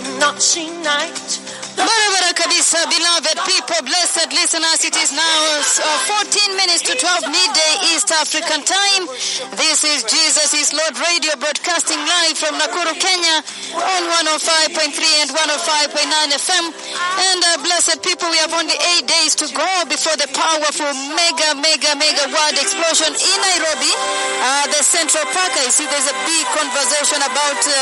did not see night. Barabara kabisa, beloved people, blessed listeners. It is now uh, 14 minutes to 12 midday East African time. This is Jesus is Lord Radio broadcasting live from Nakuru, Kenya on 105.3 and 105.9 FM. And uh, blessed people, we have only eight days to go before the powerful mega, mega, mega word explosion in Nairobi, uh, the Central Park. I see there's a big conversation about uh,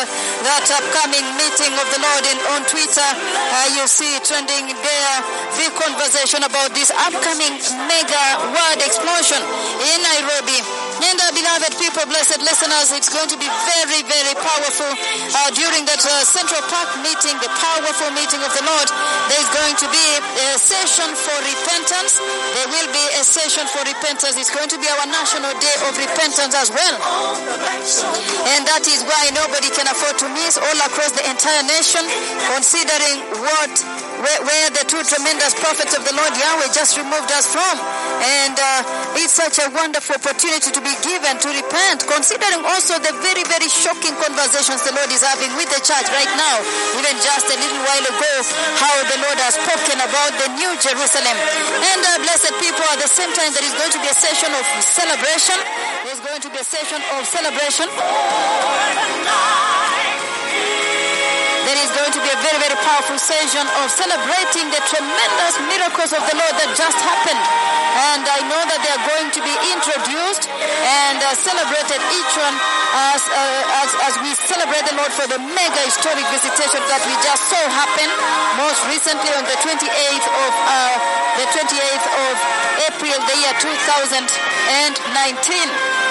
that upcoming meeting of the Lord in, on Twitter. Uh, you see trending there, big conversation about this upcoming mega world explosion in Nairobi. Uh, beloved people, blessed listeners, it's going to be very, very powerful uh, during that uh, Central Park meeting, the powerful meeting of the Lord. There's going to be a session for repentance. There will be a session for repentance. It's going to be our national day of repentance as well. And that is why nobody can afford to miss all across the entire nation, considering what where, where the two tremendous prophets of the Lord Yahweh just removed us from. And uh, it's such a wonderful opportunity to be given to repent, considering also the very, very shocking conversations the Lord is having with the church right now. Even just a little while ago, how the Lord has spoken about the New Jerusalem. And uh, blessed people, at the same time, there is going to be a session of celebration. There's going to be a session of celebration. There is going to be a very, very powerful session of celebrating the tremendous miracles of the Lord that just happened. And I know that they are going to be introduced and uh, celebrated each one as, uh, as, as we celebrate the Lord for the mega historic visitation that we just saw happen most recently on the 28th of uh, the 28th of April, the year 2019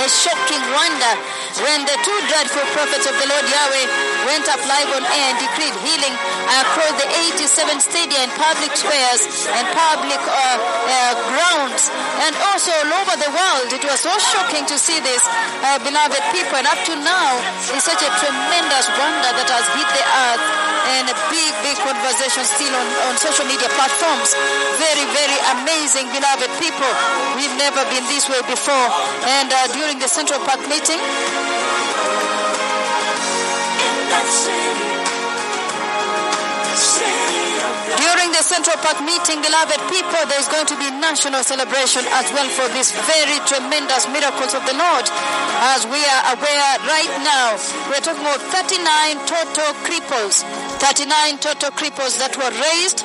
a shocking wonder when the two dreadful prophets of the Lord Yahweh went up live on air and decreed healing across the 87 stadia and public squares and public uh, uh, grounds and also all over the world. It was so shocking to see this, uh, beloved people. And up to now, it's such a tremendous wonder that has hit the earth and a big, big conversation still on, on social media platforms. Very, very amazing, beloved people. We've never been this way before. And uh, during the Central Park meeting, during the Central Park meeting, beloved people, there's going to be national celebration as well for these very tremendous miracles of the Lord. As we are aware right now, we're talking about 39 total cripples, 39 total cripples that were raised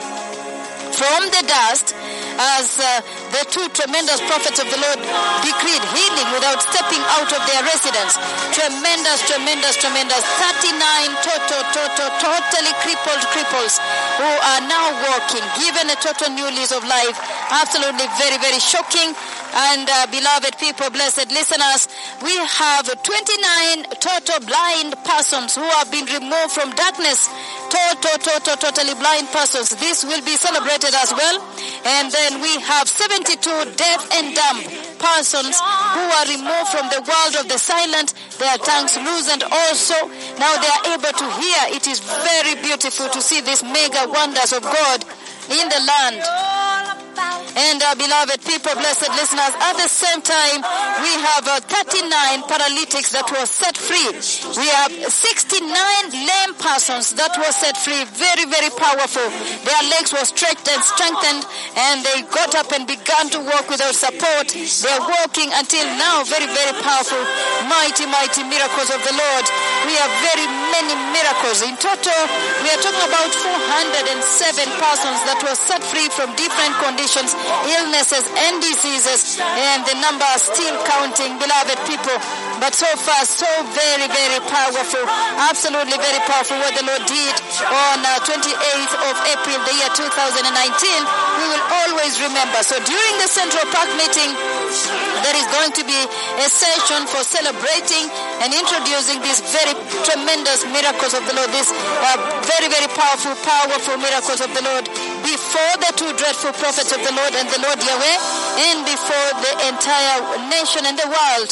from the dust as uh, the two tremendous prophets of the Lord decreed healing without stepping out of their residence. Tremendous, tremendous, tremendous. 39 total, total, totally crippled cripples who are now walking, given a total new lease of life. Absolutely very, very shocking. And uh, beloved people, blessed listeners, we have 29 total blind persons who have been removed from darkness. Total, total, totally blind persons. This will be celebrated as well. And then we have 72 deaf and dumb persons who are removed from the world of the silent, their tongues loosened also. Now they are able to hear. It is very beautiful to see these mega wonders of God in the land. And uh, beloved people, blessed listeners, at the same time, we have uh, 39 paralytics that were set free. We have 69 lame persons that were set free. Very, very powerful. Their legs were stretched and strengthened, and they got up and began to walk without support. They're walking until now. Very, very powerful. Mighty, mighty miracles of the Lord. We have very many miracles. In total, we are talking about 407 persons that were set free from different conditions illnesses and diseases, and the number is still counting, beloved people. But so far, so very, very powerful, absolutely very powerful what the Lord did on uh, 28th of April, the year 2019. We will always remember. So during the Central Park meeting, there is going to be a session for celebrating and introducing these very tremendous miracles of the Lord, these uh, very, very powerful, powerful miracles of the Lord before the two dreadful prophets of the Lord and the Lord Yahweh and before the entire nation and the world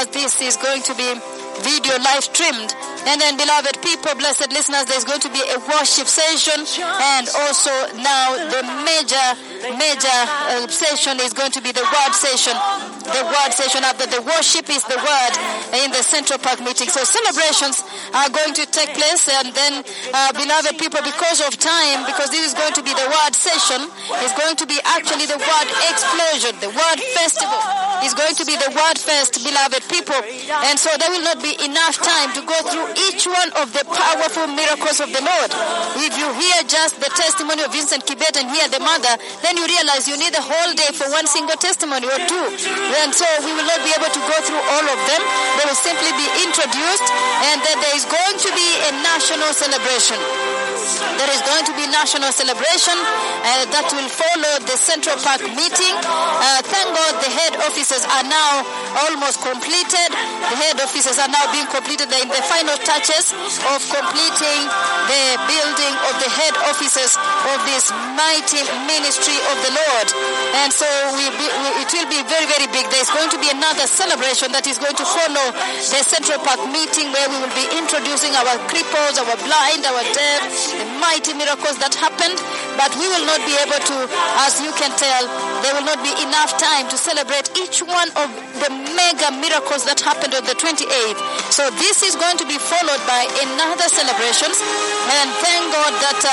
as this is going to be video live streamed. And then, beloved people, blessed listeners, there's going to be a worship session, and also now the major, major uh, session is going to be the word session. The word session after the worship is the word in the Central Park meeting. So celebrations are going to take place and then, uh, beloved people, because of time, because this is going to be the word session, is going to be actually the word explosion, the word festival is going to be the word fest, beloved people. And so there will not be enough time to go through each one of the powerful miracles of the Lord. If you hear just the testimony of Vincent Kibet and hear the mother, then you realize you need a whole day for one single testimony or two. And so we will not be able to go through all of them. They will simply be introduced and then there is going to be a national celebration. There is going to be national celebration uh, that will follow the Central Park meeting. Uh, thank God the head offices are now almost completed. The head offices are now being completed. They're in the final touches of completing the building of the head offices of this mighty ministry of the Lord. And so we we, it will be very, very big. There's going to be another celebration that is going to follow the Central Park meeting where we will be introducing our cripples, our blind, our deaf, the mighty miracles that happened. But we will not be able to, as you can tell, there will not be enough time to celebrate each one of the mega miracles that happened on the 28th. So this is going to be followed by another celebrations. And thank God that uh,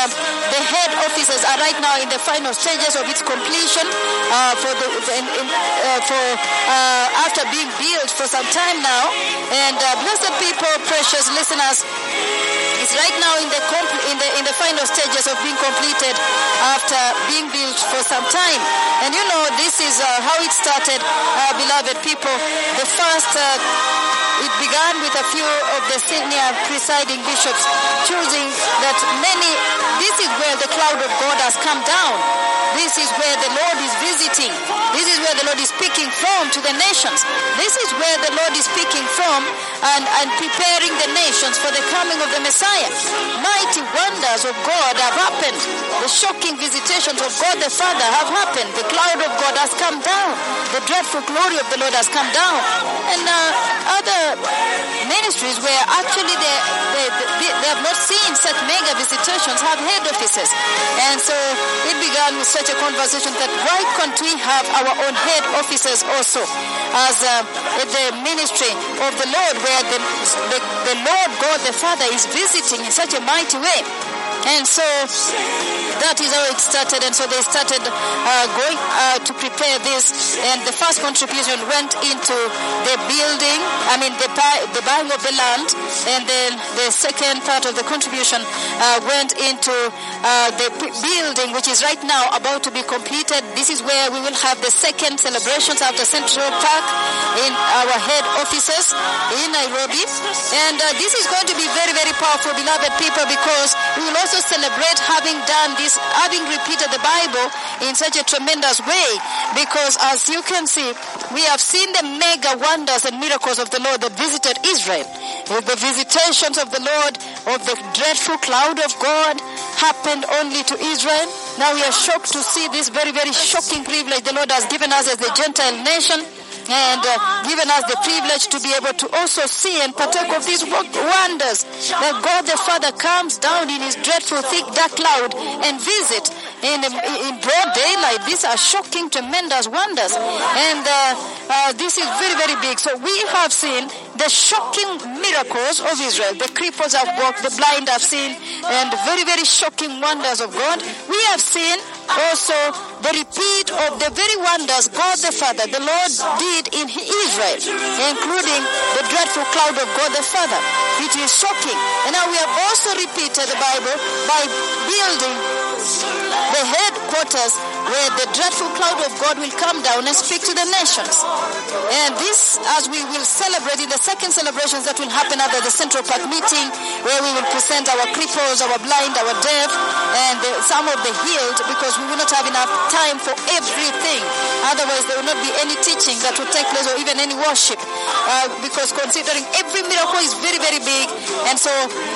the head offices are right now in the final stages of its completion uh, for the, in, in, uh, for uh, after being built for some time now. And uh, blessed people, precious listeners, right now in the, in the in the final stages of being completed after being built for some time. And you know, this is uh, how it started, uh, beloved people. The first, uh, it began with a few of the senior presiding bishops choosing that many, this is where the cloud of God has come down. This is where the Lord is visiting. This is where the Lord is speaking from to the nations. This is where the Lord is speaking from and, and preparing the nations for the coming of the Messiah. Mighty wonders of God have happened. The shocking visitations of God the Father have happened. The cloud of God has come down. The dreadful glory of the Lord has come down. And uh, other ministries where actually they, they, they, they have not seen such mega visitations have head offices. And so it began with such a conversation that why can't we have our own head offices also as uh, the ministry of the Lord where the, the, the Lord God the Father is visiting in such a mighty way. And so that is how it started. And so they started uh, going uh, to prepare this. And the first contribution went into the building, I mean, the, buy, the buying of the land. And then the second part of the contribution uh, went into uh, the building, which is right now about to be completed. This is where we will have the second celebrations after Central Park in our head offices in Nairobi. And uh, this is going to be very, very powerful, beloved people, because we will also celebrate having done this, having repeated the Bible in such a tremendous way. Because as you can see, we have seen the mega wonders and miracles of the Lord that visited Israel. With the visitations of the Lord, of the dreadful cloud of God, happened only to Israel. Now we are shocked to see this very, very shocking privilege the Lord has given us as the Gentile nation and uh, given us the privilege to be able to also see and partake of these wonders that God the Father comes down in his dreadful thick dark cloud and visit in, in broad daylight. These are shocking, tremendous wonders. And uh, uh, this is very, very big. So we have seen the shocking miracles of Israel. The cripples have walked, the blind have seen, and very, very shocking wonders of God. We have seen also the repeat of the very wonders God the Father, the Lord did in Israel, including the dreadful cloud of God the Father. It is shocking. And now we have also repeated the Bible by building the where the dreadful cloud of God will come down and speak to the nations. And this, as we will celebrate in the second celebrations that will happen after the Central Park meeting, where we will present our cripples, our blind, our deaf, and the, some of the healed, because we will not have enough time for everything. Otherwise, there will not be any teaching that will take place or even any worship. Uh, because considering every miracle is very, very big. And so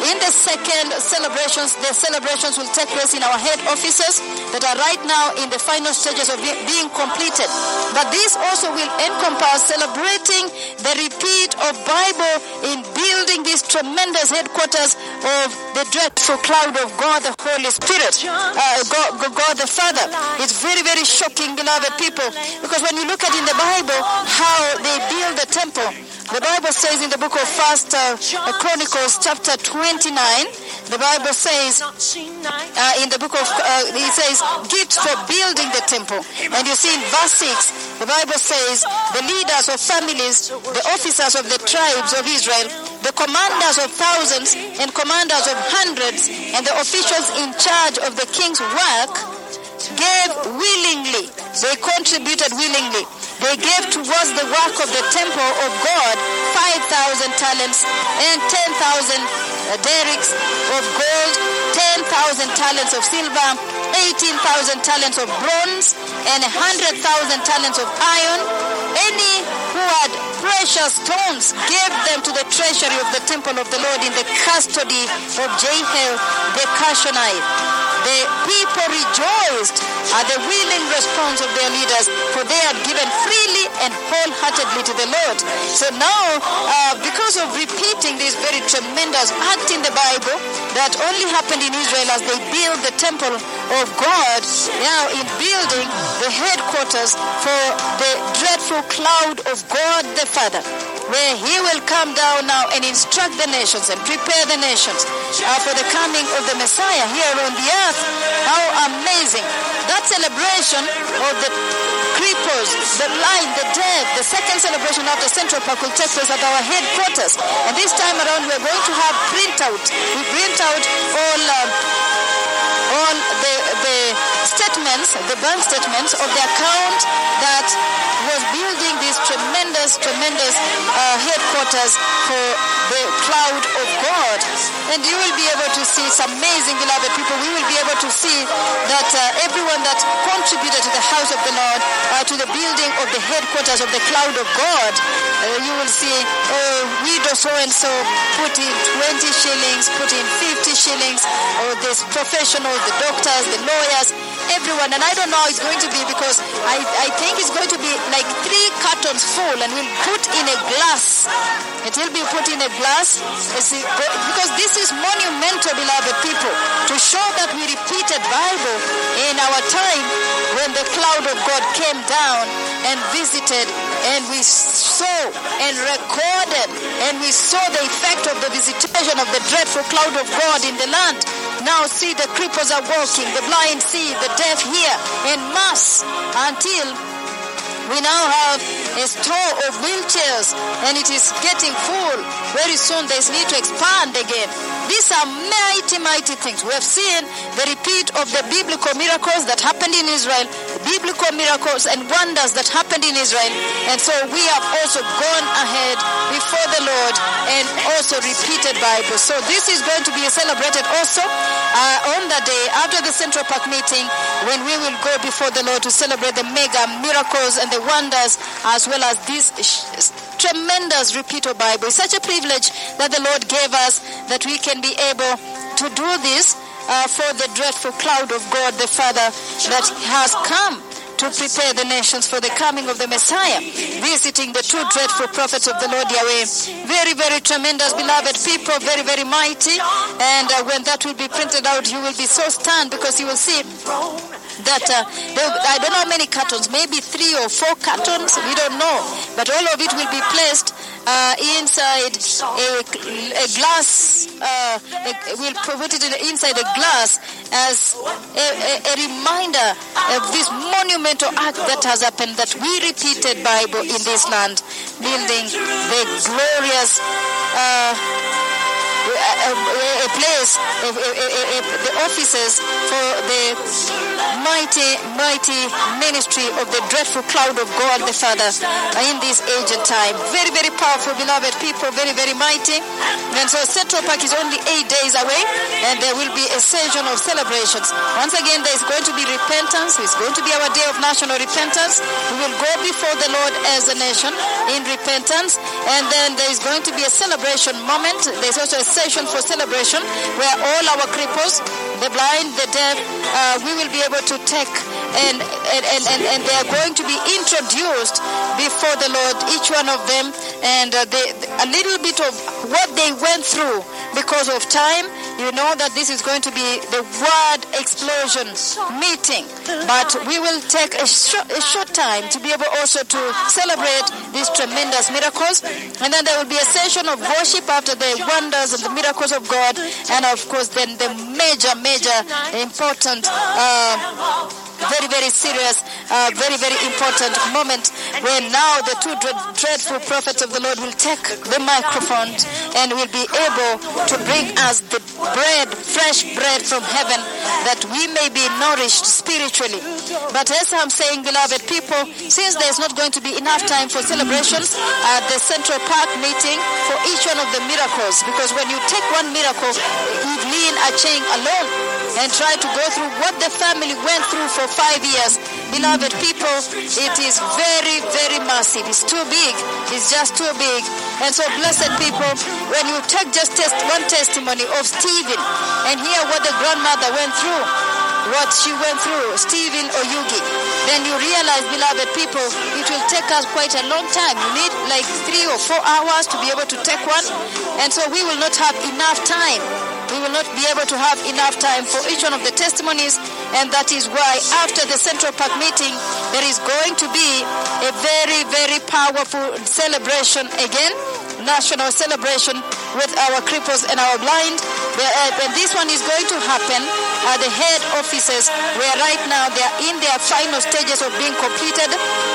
in the second celebrations, the celebrations will take place in our head offices that are right now in the final stages of being completed. But this also will encompass celebrating the repeat of Bible in building this tremendous headquarters of the dreadful cloud of God, the Holy Spirit, uh, God, God, God the Father. It's very, very shocking, beloved people, because when you look at in the Bible how they build the temple, the Bible says in the book of First uh, Chronicles, chapter 29, the Bible says uh, in the book of, uh, it says, for building the temple. And you see in verse 6, the Bible says, the leaders of families, the officers of the tribes of Israel, the commanders of thousands and commanders of hundreds, and the officials in charge of the king's work gave willingly. They contributed willingly. They gave towards the work of the temple of God 5,000 talents and 10,000 darics of gold, 10,000 talents of silver, 18,000 talents of bronze, and 100,000 talents of iron. Any who had precious stones gave them to the treasury of the temple of the Lord in the custody of Jehiel the Gershonite. The people rejoiced at the willing response of their leaders, for they had given freely and wholeheartedly to the Lord. So now, uh, because of repeating this very tremendous act in the Bible that only happened in Israel as they built the temple of God, now in building the headquarters for the dreadful cloud of God the Father where he will come down now and instruct the nations and prepare the nations uh, for the coming of the Messiah here on the earth. How amazing! That celebration of the cripples, the blind, the dead, the second celebration after Central Park will take place at our headquarters. And this time around, we're going to have printout. We print out all. Um, all the, the statements, the bank statements of the account that was building these tremendous, tremendous uh, headquarters for the cloud of God. And you will be able to see, it's amazing, beloved people, we will be able to see that uh, everyone that contributed to the house of the Lord, uh, to the building of the headquarters of the cloud of God, uh, you will see, oh, widow so-and-so put in 20 shillings, put in 50 shillings, or this professional, the doctors, the lawyers, everyone. And I don't know how it's going to be because I, I think it's going to be like three cartons full and we'll put in a glass. It will be put in a glass because this is monumental, beloved people, to show that we repeated Bible in our time when the cloud of God came down and visited and we saw and recorded and we saw the effect of the visitation of the dreadful cloud of God in the land. Now see the cripples are walking, the blind see, the deaf hear in mass until we now have a store of wheelchairs and it is getting full. Very soon there's need to expand again. These are mighty, mighty things. We have seen the repeat of the biblical miracles that happened in Israel, biblical miracles and wonders that happened in Israel. And so we have also gone ahead before the Lord and also repeated Bible. So this is going to be celebrated also uh, on the day after the Central Park meeting when we will go before the Lord to celebrate the mega miracles and the wonders as well as this tremendous repeat of Bible. It's such a privilege that the Lord gave us that we can be able to do this uh, for the dreadful cloud of God the Father that has come to prepare the nations for the coming of the Messiah, visiting the two dreadful prophets of the Lord Yahweh. Very, very tremendous, beloved people, very, very mighty. And uh, when that will be printed out, you will be so stunned because you will see that uh, I don't know how many cartons, maybe three or four cartons, we don't know. But all of it will be placed uh, inside a, a glass, uh, we'll put it in, inside a glass as a, a, reminder of this monumental act that has happened that we repeated Bible in this land, building the glorious uh, a, place, the offices for the mighty, mighty ministry of the dreadful cloud of God the Father in this age and time. Very, very powerful, beloved people, very, very mighty. And so Central Park is only eight days away, and there will be a season of celebrations. Once again, there is going to be repentance. It's going to be our day of national repentance. We will go before the Lord as a nation in repentance, and then there is going to be a celebration moment. There's also a session for celebration where all our cripples, the blind, the deaf, uh, we will be able to take and, and, and, and, and they are going to be introduced before the Lord, each one of them, and uh, they, a little bit of what they went through because of time. You know that this is going to be the word explosion meeting, but we will take a short, a short time to be able also to celebrate these tremendous miracles, and then there will be a session of worship after the wonders and the miracles of God, and of course then the major, major, important. Uh, very, very serious, uh, very, very important moment when now the two dread, dreadful prophets of the Lord will take the microphone and will be able to bring us the bread, fresh bread from heaven, that we may be nourished spiritually. But as I'm saying, beloved people, since there's not going to be enough time for celebrations at the Central Park meeting for each one of the miracles, because when you take one miracle, you lean a chain alone, and try to go through what the family went through for five years. Beloved people, it is very, very massive. It's too big. It's just too big. And so, blessed people, when you take just test one testimony of Stephen and hear what the grandmother went through, what she went through, Stephen Oyugi, then you realize, beloved people, it will take us quite a long time. You need like three or four hours to be able to take one. And so we will not have enough time we will not be able to have enough time for each one of the testimonies and that is why after the central park meeting there is going to be a very very powerful celebration again national celebration with our cripples and our blind. Uh, and this one is going to happen at the head offices where right now they are in their final stages of being completed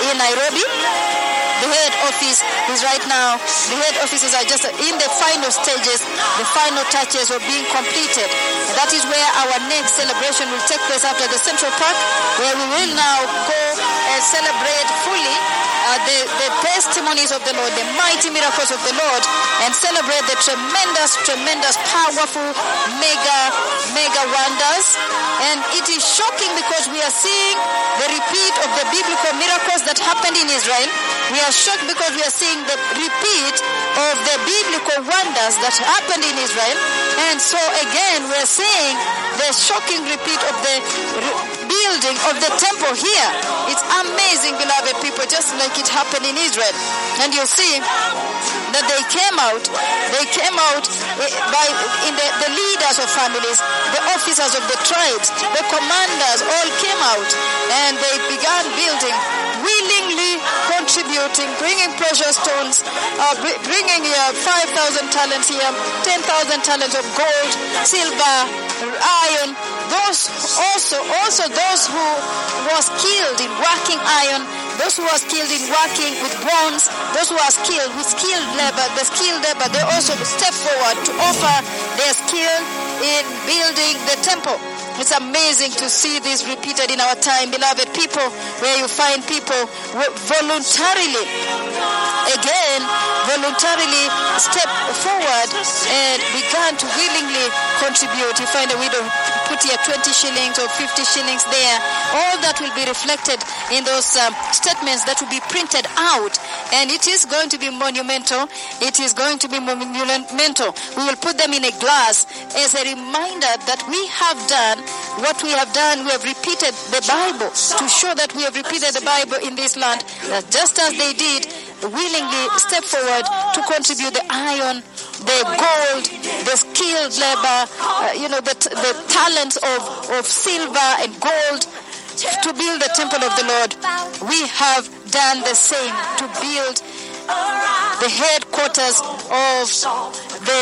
in nairobi the head office is right now, the head offices are just in the final stages, the final touches of being completed. And that is where our next celebration will take place after the Central Park, where we will now go and celebrate fully uh, the, the testimonies of the Lord, the mighty miracles of the Lord, and celebrate the tremendous, tremendous, powerful, mega, mega wonders. And it is shocking because we are seeing the repeat of the biblical miracles that happened in Israel. We are shocked because we are seeing the repeat of the biblical wonders that happened in Israel. And so again, we are seeing the shocking repeat of the building of the temple here. It's amazing, beloved people, just like it happened in Israel. And you'll see that they came out, they came out by in the, the leaders of families, the officers of the tribes, the commanders all came out and they began building willingly contributing, bringing precious stones, uh, bringing here 5,000 talents here, 10,000 talents of gold, silver, iron. Those also, also those who was killed in working iron, those who was killed in working with bronze, those who are skilled with skilled labor, the skilled labor, they also step forward to offer their skill in building the temple. It's amazing to see this repeated in our time, beloved people, where you find people voluntarily, again, voluntarily step forward and began to willingly contribute. You find a widow put here 20 shillings or 50 shillings there. All that will be reflected in those um, statements that will be printed out. And it is going to be monumental. It is going to be monumental. We will put them in a glass as a reminder that we have done what we have done. We have repeated the Bible to show that we have repeated the Bible in this land. Just as they did, willingly step forward to contribute the iron, the gold, the skilled labor, uh, you know, the, the talents of, of silver and gold to build the temple of the Lord. We have done the same to build the headquarters of the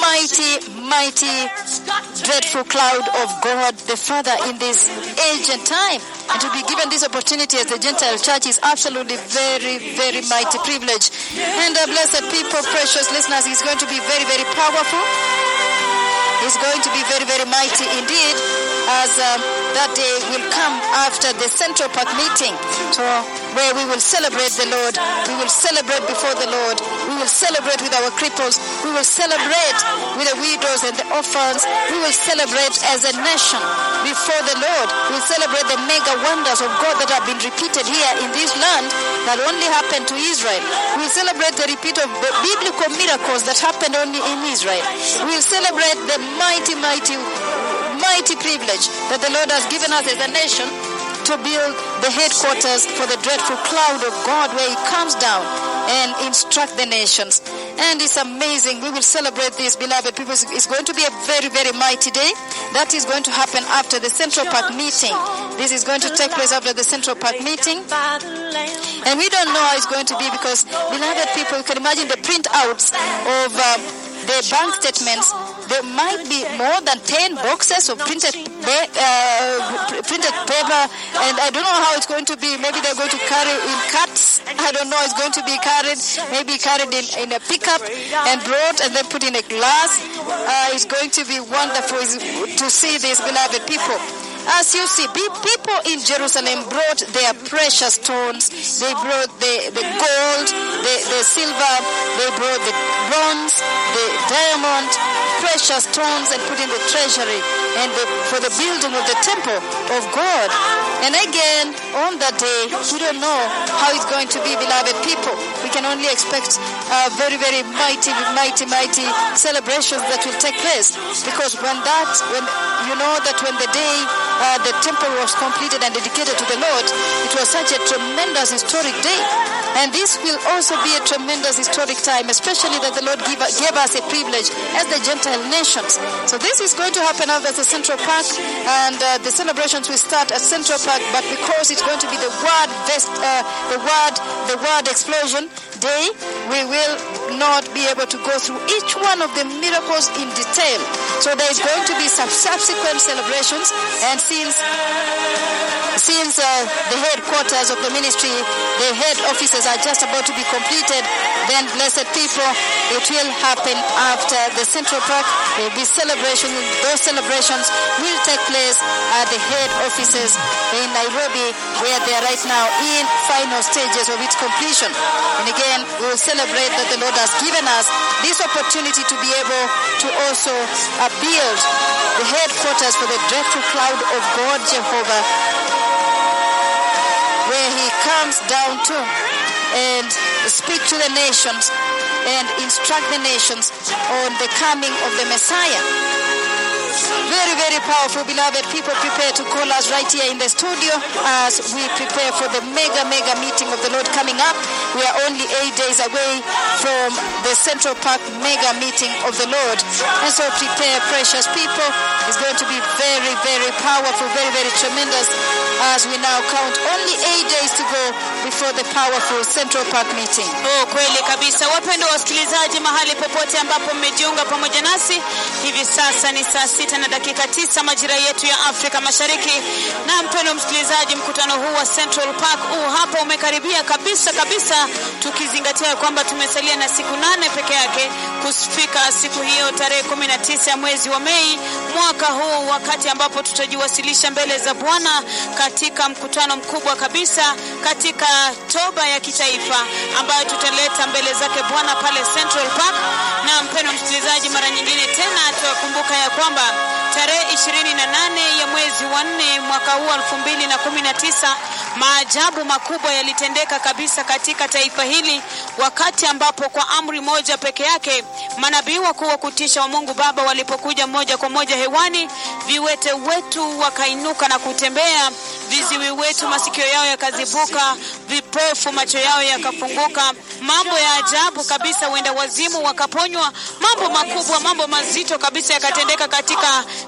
mighty, mighty, dreadful cloud of God the Father in this age and time. And to be given this opportunity as the Gentile church is absolutely very, very mighty privilege. And uh, blessed people, precious listeners, is going to be very, very powerful. It's going to be very, very mighty indeed as um, that day will come after the Central Park meeting. So where we will celebrate the Lord. We will celebrate before the Lord. We will celebrate with our cripples. We will celebrate with the widows and the orphans. We will celebrate as a nation before the Lord. We will celebrate the mega wonders of God that have been repeated here in this land. that only happened to Israel. We'll celebrate the repeat of the biblical miracles that happened only in Israel. We'll celebrate the mighty, mighty, mighty privilege that the Lord has given us as a nation to build the headquarters for the dreadful cloud of God where He comes down and instruct the nations. And it's amazing. We will celebrate this, beloved people. It's going to be a very, very mighty day. That is going to happen after the Central Park meeting. This is going to take place after the Central Park meeting. And we don't know how it's going to be because, beloved people, you can imagine the printouts of um, the bank statements. There might be more than 10 boxes of printed, uh, printed paper, and I don't know how it's going to be. Maybe they're going to carry in carts. I don't know. It's going to be carried, maybe carried in, in a pickup and brought and then put in a glass. Uh, it's going to be wonderful to see these beloved people. As you see, people in Jerusalem brought their precious stones. They brought the, the gold, the, the silver, they brought the bronze, the diamond, precious stones and put in the treasury and the, for the building of the temple of God. And again, on that day, we don't know how it's going to be, beloved people. We can only expect uh, very, very mighty, mighty, mighty celebrations that will take place. Because when that, when you know that when the day uh, the temple was completed and dedicated to the Lord, it was such a tremendous historic day. And this will also be a tremendous historic time, especially that the Lord give, gave us a privilege as the Gentile nations. So this is going to happen out at the Central Park, and uh, the celebrations will start at Central Park. But because it's going to be the word, vest, uh, the word, the word explosion day, we will not be able to go through each one of the miracles in detail. So there is going to be some subsequent celebrations, and since since uh, the headquarters of the ministry, the head offices are just about to be completed, then blessed people, it will happen after the Central Park. There will be celebrations. Those celebrations will take place at the head offices in Nairobi, where they are right now in final stages of its completion. And again, we will celebrate that the Lord has given us this opportunity to be able to also build the headquarters for the dreadful cloud of God Jehovah where he comes down to and speak to the nations and instruct the nations on the coming of the Messiah. Very, very powerful, beloved people. Prepare to call us right here in the studio as we prepare for the mega, mega meeting of the Lord coming up. We are only eight days away from the Central Park mega meeting of the Lord. And so prepare, precious people. It's going to be very, very powerful, very, very tremendous as we now count only eight days to go before the powerful Central Park meeting. Oh, kweli kabisa. Wasikilizaji, mahali popote ambapo mmejiunga pamoja nasi, hivi sasa ni sita na dakika tisa majira yetu ya Afrika Mashariki. Na mpendo msikilizaji, mkutano huu wa Central Park huu hapa umekaribia kabisa kabisa, tukizingatia kwamba tumesalia na siku nane peke yake kufika siku hiyo tarehe kumi na tisa ya mwezi wa Mei mwaka huu, wakati ambapo tutajiwasilisha mbele za Bwana katika mkutano mkubwa kabisa katika toba ya kitaifa ambayo tutaleta mbele zake Bwana pale Central Park. Na mpendo msikilizaji, mara nyingine tena tuwakumbuka ya kwamba tarehe 28 ya mwezi wa 4 mwaka huu 2019 maajabu makubwa yalitendeka kabisa katika taifa hili, wakati ambapo kwa amri moja peke yake manabii wakuu wa kutisha wa Mungu Baba walipokuja moja kwa moja hewani, viwete wetu wakainuka na kutembea, viziwi wetu masikio yao yakazibuka, vipofu macho yao yakafunguka, mambo ya ajabu kabisa, wenda wazimu wakaponywa, mambo makubwa, mambo mazito kabisa yakatendeka katika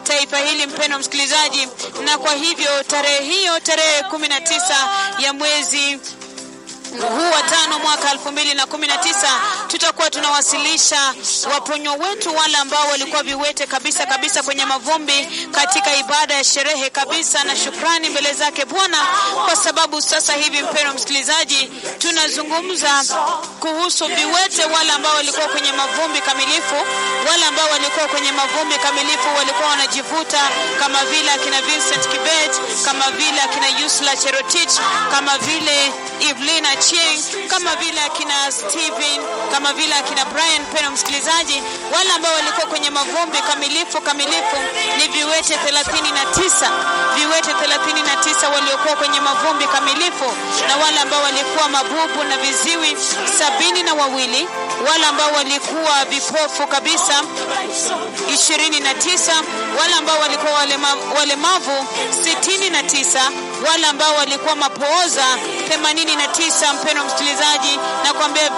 taifa hili, mpendwa msikilizaji. Na kwa hivyo tarehe hiyo, tarehe kumi na tisa ya mwezi huu wa tano mwaka elfu mbili na kumi na tisa. Tutakuwa tunawasilisha waponywa wetu wale ambao walikuwa viwete kabisa kabisa kwenye mavumbi katika ibada ya sherehe kabisa na shukrani mbele zake Bwana, kwa sababu sasa hivi, mpendwa msikilizaji, tunazungumza kuhusu viwete wale ambao walikuwa kwenye mavumbi kamilifu, wale ambao walikuwa kwenye mavumbi kamilifu walikuwa wanajivuta kama vile akina Vincent Kibet, kama vile akina Yusla Cherotich, kama vile Evelyn Achieng, kama vile akina Steven, kama vile akina Brian Peno. Msikilizaji, wale ambao walikuwa kwenye mavumbi kamilifu kamilifu ni viwete 39, viwete 39 waliokuwa kwenye mavumbi kamilifu, na wale ambao walikuwa mabubu na viziwi sabini na wawili, wale ambao walikuwa vipofu kabisa 29, wale ambao walikuwa walema, walemavu 69, wale ambao walikuwa mapooza 89. Mpendwa msikilizaji, na kuambia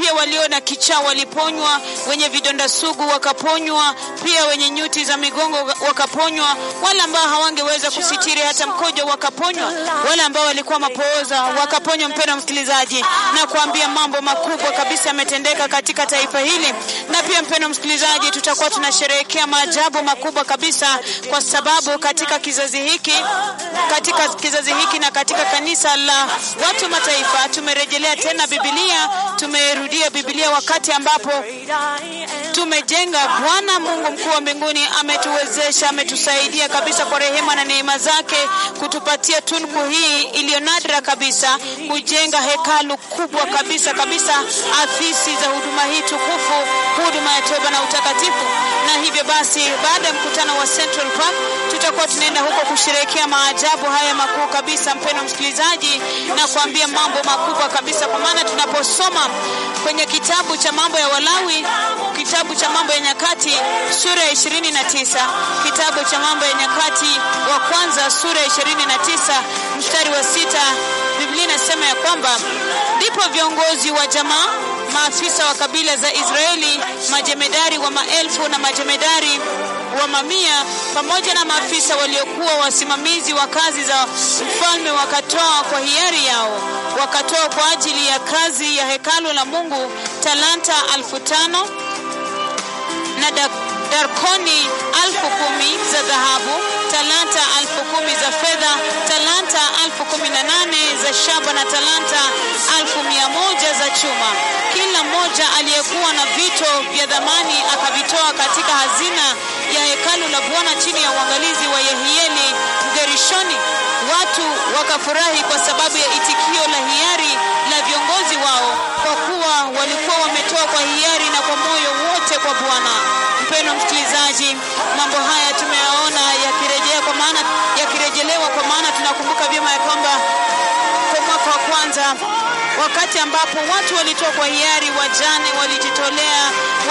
pia walio na kichaa waliponywa, wenye vidonda sugu wakaponywa, pia wenye nyuti za migongo wakaponywa, wale ambao hawangeweza kusitiri hata mkojo wakaponywa, wale ambao walikuwa mapooza wakaponywa. Mpendwa msikilizaji, na kuambia mambo makubwa kabisa yametendeka katika taifa hili, na pia mpendwa msikilizaji, tutakuwa tunasherehekea maajabu makubwa kabisa, kwa sababu katika kizazi hiki, katika kizazi hiki na katika kanisa la watu mataifa tumerejelea tena Biblia, tumerudia Biblia wakati ambapo tumejenga. Bwana Mungu mkuu wa mbinguni ametuwezesha, ametusaidia kabisa kwa rehema na neema zake kutupatia tunku hii iliyo nadra kabisa, kujenga hekalu kubwa kabisa kabisa, afisi za huduma hii tukufu, huduma ya toba na utakatifu. Na hivyo basi, baada ya mkutano wa Central Park tutakuwa tunaenda huko kusherehekea maajabu haya makuu kabisa, mpendwa msikilizaji, na kuambia mambo makubwa kabisa, kwa maana tunaposoma kwenye kitabu cha mambo ya Walawi, kitabu cha mambo ya Nyakati sura ya 29, kitabu cha mambo ya Nyakati wa kwanza sura ya 29 mstari wa sita, Biblia inasema ya kwamba ndipo viongozi wa jamaa, maafisa wa kabila za Israeli, majemedari wa maelfu na majemedari wa mamia pamoja na maafisa waliokuwa wasimamizi wa kazi za mfalme wakatoa kwa hiari yao, wakatoa kwa ajili ya kazi ya hekalu la Mungu talanta elfu tano. Na darkoni alfu kumi za dhahabu, talanta alfu kumi za fedha, talanta alfu kumi na nane za shaba na talanta alfu mia moja za chuma. Kila mmoja aliyekuwa na vito vya dhamani akavitoa katika hazina ya hekalu la Bwana chini ya uangalizi wa Yehieli Mgerishoni. Watu wakafurahi kwa sababu ya itikio la hiari la viongozi wao, kwa kuwa walikuwa wametoa kwa hiari na kwa moyo wote kwa Bwana. Mpendwa msikilizaji, mambo haya tumeyaona yakirejea kwa maana yakirejelewa, kwa maana tunakumbuka vyema ya kwamba kwa mwaka wa kwanza wakati ambapo watu walitoa kwa hiari, wajane walijitolea,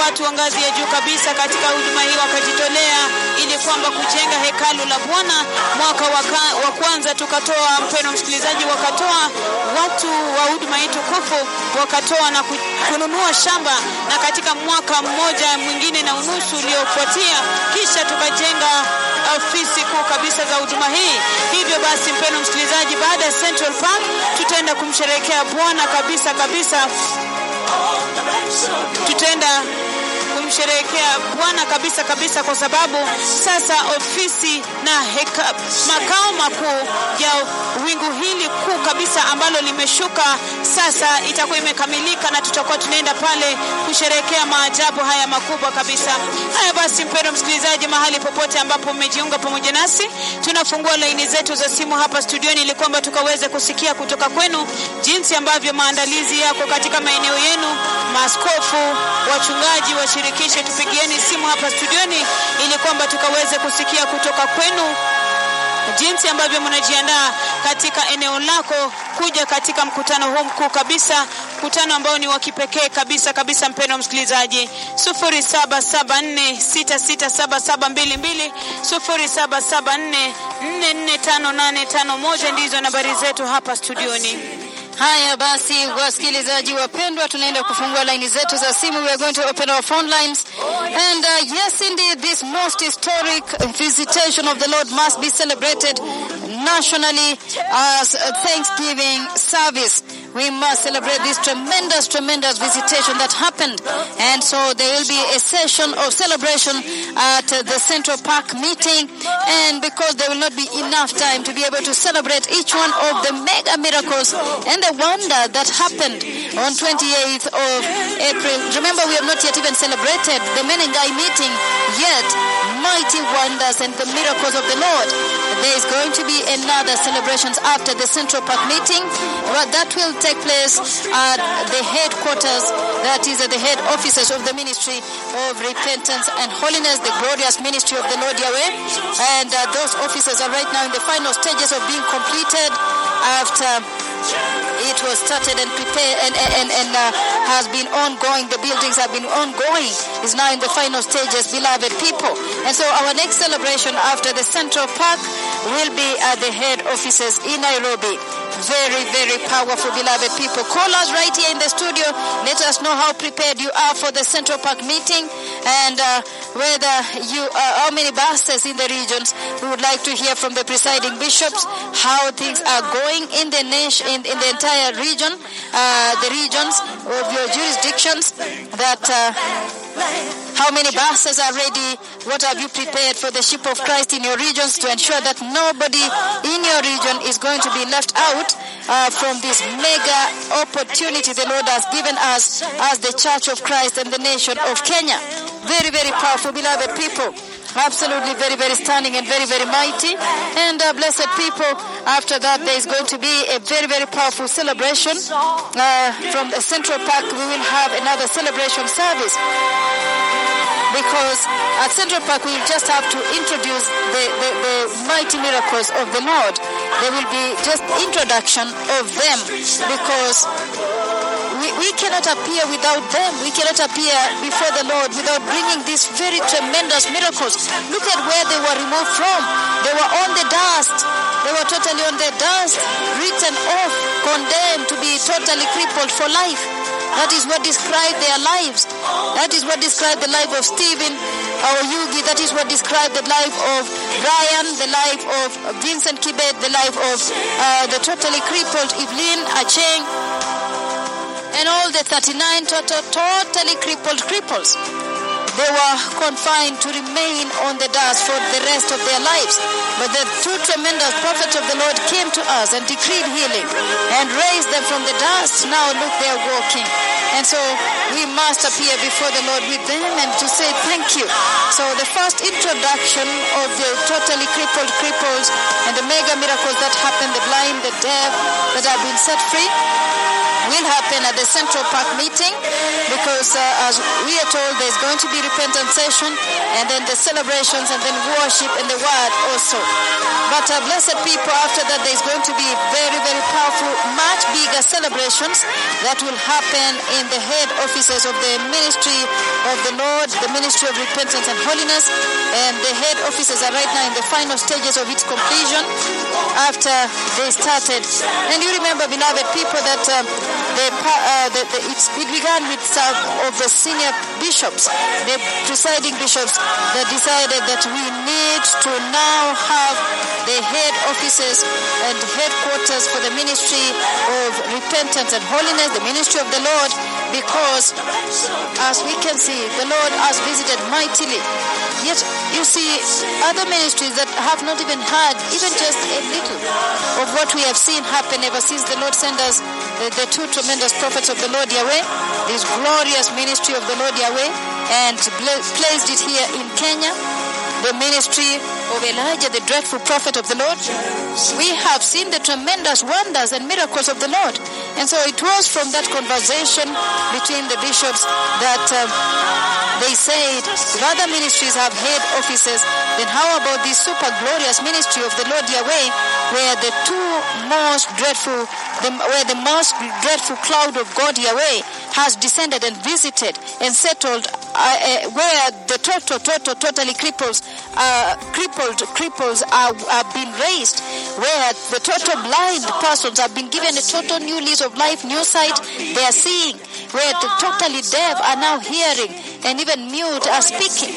watu wa ngazi ya juu kabisa katika huduma hii wakajitolea ili kwamba kujenga hekalu la Bwana. Mwaka wa kwanza tukatoa, mpeno msikilizaji, wakatoa watu tukufu wakatoa na kununua shamba, na katika mwaka mmoja mwingine na unusu uliofuatia, kisha tukajenga ofisi kuu kabisa za huduma hii. Hivyo basi, mpendwa msikilizaji, baada ya Central Park tutaenda kumsherehekea Bwana kabisa kabisa, tutaenda kumsherehekea Bwana kabisa kabisa, kwa sababu sasa ofisi na heka, makao makuu ya wingu hili kuu kabisa ambalo limeshuka sasa itakuwa imekamilika, na tutakuwa tunaenda pale kusherehekea maajabu haya makubwa kabisa. Haya basi, mpendwa msikilizaji, mahali popote ambapo umejiunga pamoja nasi, tunafungua laini zetu za simu hapa studioni, ili kwamba tukaweze kusikia kutoka kwenu jinsi ambavyo maandalizi yako katika maeneo yenu. Maaskofu, wachungaji, washirikishe, tupigieni simu hapa studioni, ili kwamba tukaweze kusikia kutoka kwenu jinsi ambavyo mnajiandaa katika eneo lako kuja katika mkutano huu mkuu kabisa, mkutano ambao ni wa kipekee kabisa kabisa. mpendo msikilizaji, 0774667722 0774445851 ndizo nambari zetu hapa studioni. Haya basi, wasikilizaji wapendwa, tunaenda kufungua laini zetu za simu. We are going to open our phone lines and uh, yes indeed this most historic visitation of the Lord must be celebrated nationally as a Thanksgiving service. We must celebrate this tremendous, tremendous visitation that happened. And so there will be a session of celebration at the Central Park meeting. And because there will not be enough time to be able to celebrate each one of the mega miracles and the wonder that happened on 28th of April. Remember, we have not yet even celebrated the Menengai meeting yet. Mighty wonders and the miracles of the Lord. There is going to be another celebrations after the Central Park meeting, but that will take place at the headquarters, that is at the head offices of the Ministry of Repentance and Holiness, the glorious ministry of the Lord Yahweh. And uh, those offices are right now in the final stages of being completed after it was started and prepared and, and, and uh, has been ongoing. The buildings have been ongoing. Is now in the final stages, beloved people. And so our next celebration after the Central Park will be at the head offices in Nairobi. Very, very powerful, beloved people. Call us right here in the studio. Let us know how prepared you are for the Central Park meeting and uh, whether you, uh, how many buses in the regions. We would like to hear from the presiding bishops how things are going in the nation, in, in the entire region, uh, the regions of your jurisdictions. That uh, how many buses are ready? What have you prepared for the ship of Christ in your regions to ensure that nobody in your region is going to be left out uh, from this mega opportunity the Lord has given us as the Church of Christ and the nation of Kenya? Very, very powerful, beloved people. Absolutely very, very stunning and very, very mighty. And uh, blessed people, after that, there is going to be a very, very powerful celebration. Uh, from the Central Park, we will have another celebration service because at Central Park we just have to introduce the, the, the mighty miracles of the Lord. There will be just introduction of them because we, we cannot appear without them. We cannot appear before the Lord without bringing these very tremendous miracles. Look at where they were removed from. They were on the dust. They were totally on the dust, written off, condemned to be totally crippled for life. That is what described their lives. That is what described the life of Stephen or Yugi. That is what described the life of Brian, the life of Vincent Kibet, the life of uh, the totally crippled Evelyn Acheng, and all the 39 total, totally crippled cripples. They were confined to remain on the dust for the rest of their lives. But the two tremendous prophets of the Lord came to us and decreed healing and raised them from the dust. Now look, they are walking. And so we must appear before the Lord with them and to say thank you. So the first introduction of the totally crippled cripples and the mega miracles that happened, the blind, the deaf that have been set free, will happen at the Central Park meeting because uh, as we are told there's going to be repentance session and then the celebrations and then worship and the word also. But uh, blessed people, after that there's going to be very, very powerful, much bigger celebrations that will happen in the head offices of the ministry of the Lord, the ministry of repentance and holiness. And the head offices are right now in the final stages of its completion after they started. And you remember, beloved people, that um, the, uh, the, the, it began with some of the senior bishops, the presiding bishops, that decided that we need to now have the head offices and headquarters for the ministry of repentance and holiness, the ministry of the Lord, because as we can see, the Lord has visited mightily. Yet you see other ministries that have not even had even just a little of what we have seen happen ever since the Lord sent us the, the two tremendous prophets of the Lord Yahweh, this glorious ministry of the Lord Yahweh, and placed it here in Kenya, the ministry of Elijah, the dreadful prophet of the Lord. We have seen the tremendous wonders and miracles of the Lord. And so it was from that conversation between the bishops that um, they said, if other ministries have head offices, then how about this super glorious ministry of the Lord Yahweh, where the two most dreadful, the, where the most dreadful cloud of God Yahweh has descended and visited and settled, uh, uh, where the total, total, totally cripples, uh, crippled cripples are, are being raised, where the total blind persons have been given a total new lease of life, new sight, they are seeing, where the totally deaf are now hearing, and even mute are speaking.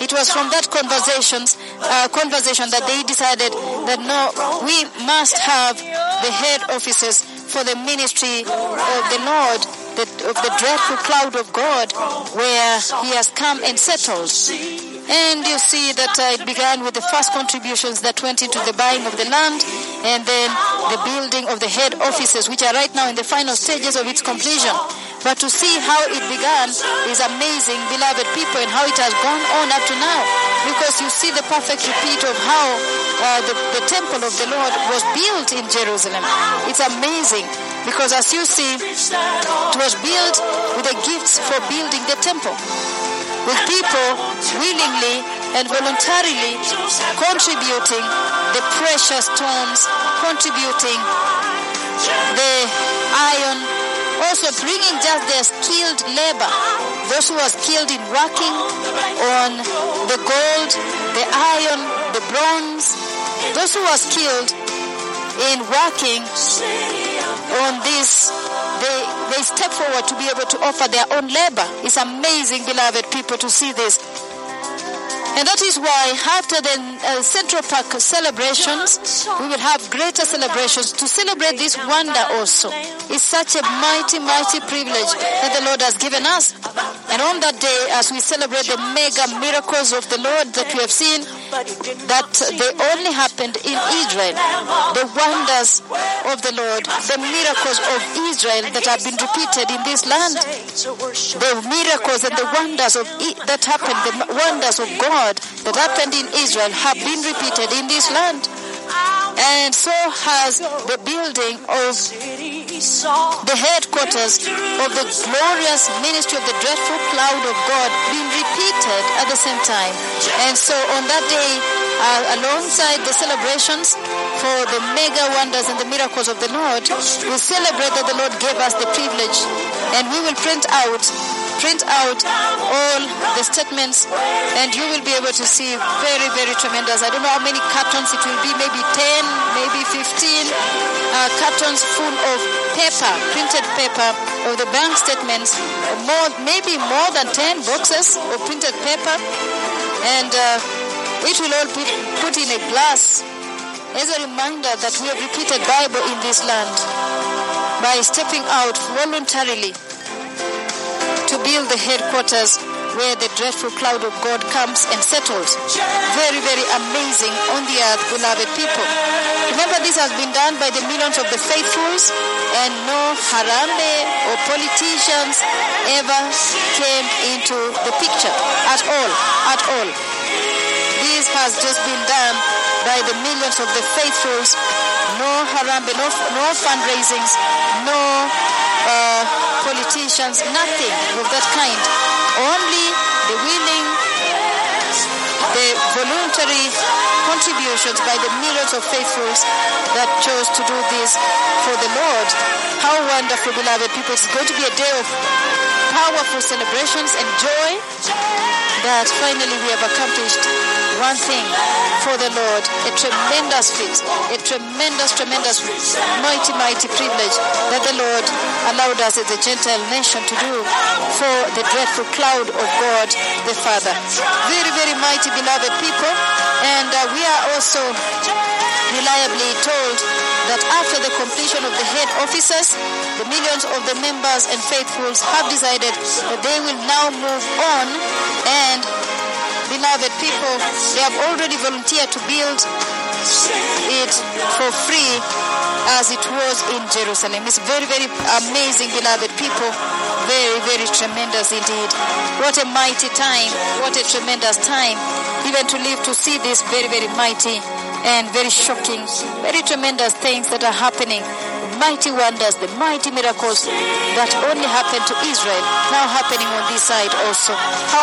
It was from that conversations, uh, conversation that they decided that no, we must have the head offices for the ministry of the Lord, the, of the dreadful cloud of God, where He has come and settled. And you see that uh, it began with the first contributions that went into the buying of the land and then the building of the head offices, which are right now in the final stages of its completion. But to see how it began is amazing, beloved people, and how it has gone on up to now. Because you see the perfect repeat of how uh, the, the temple of the Lord was built in Jerusalem. It's amazing because as you see, it was built with the gifts for building the temple with people willingly and voluntarily contributing the precious stones, contributing bringing just their skilled labor, those who are skilled in working on the gold, the iron, the bronze, those who are skilled in working on this they, they step forward to be able to offer their own labor. It's amazing, beloved people, to see this. And that is why after the uh, Central Park celebrations, we will have greater celebrations to celebrate this wonder also. It's such a mighty, mighty privilege that the Lord has given us. And on that day, as we celebrate the mega miracles of the Lord that we have seen, that they only happened in Israel. The wonders of the Lord, the miracles of Israel that have been repeated in this land. The miracles and the wonders of that happened, the wonders of God that happened in Israel have been repeated in this land. And so has the building of the headquarters of the glorious ministry of the dreadful cloud of God been repeated at the same time. And so on that day, uh, alongside the celebrations for the mega wonders and the miracles of the Lord, we celebrate that the Lord gave us the privilege and we will print out print out all the statements and you will be able to see very very tremendous. I don't know how many cartons it will be maybe 10 maybe 15 uh, cartons full of paper printed paper of the bank statements more maybe more than 10 boxes of printed paper. And uh, it will all be put in a glass as a reminder that we have repeated bible in this land by stepping out voluntarily to build the headquarters where the dreadful cloud of God comes and settles. Very, very amazing on the earth, beloved people. Remember, this has been done by the millions of the faithfuls, and no harambee or politicians ever came into the picture at all, at all. This has just been done by the millions of the faithfuls. No harambee, no, no fundraisings, no uh, politicians, nothing of that kind. Only the willing, the voluntary contributions by the millions of faithfuls that chose to do this for the Lord. How wonderful, beloved people. It's going to be a day of powerful celebrations and joy that finally we have accomplished one thing for the Lord, a tremendous feat, a tremendous, tremendous, mighty, mighty privilege that the Lord allowed us as a Gentile nation to do for the dreadful cloud of God the Father. Very, very mighty, beloved people, and uh, we are also reliably told that after the completion of the head offices, the millions of the members and faithfuls have decided that they will now move on and beloved people, they have already volunteered to build it for free as it was in Jerusalem. It's very, very amazing, beloved people. Very, very tremendous indeed. What a mighty time. What a tremendous time. Even to live to see this very, very mighty and very shocking, very tremendous things that are happening. Mighty wonders, the mighty miracles that only happened to Israel, now happening on this side also. How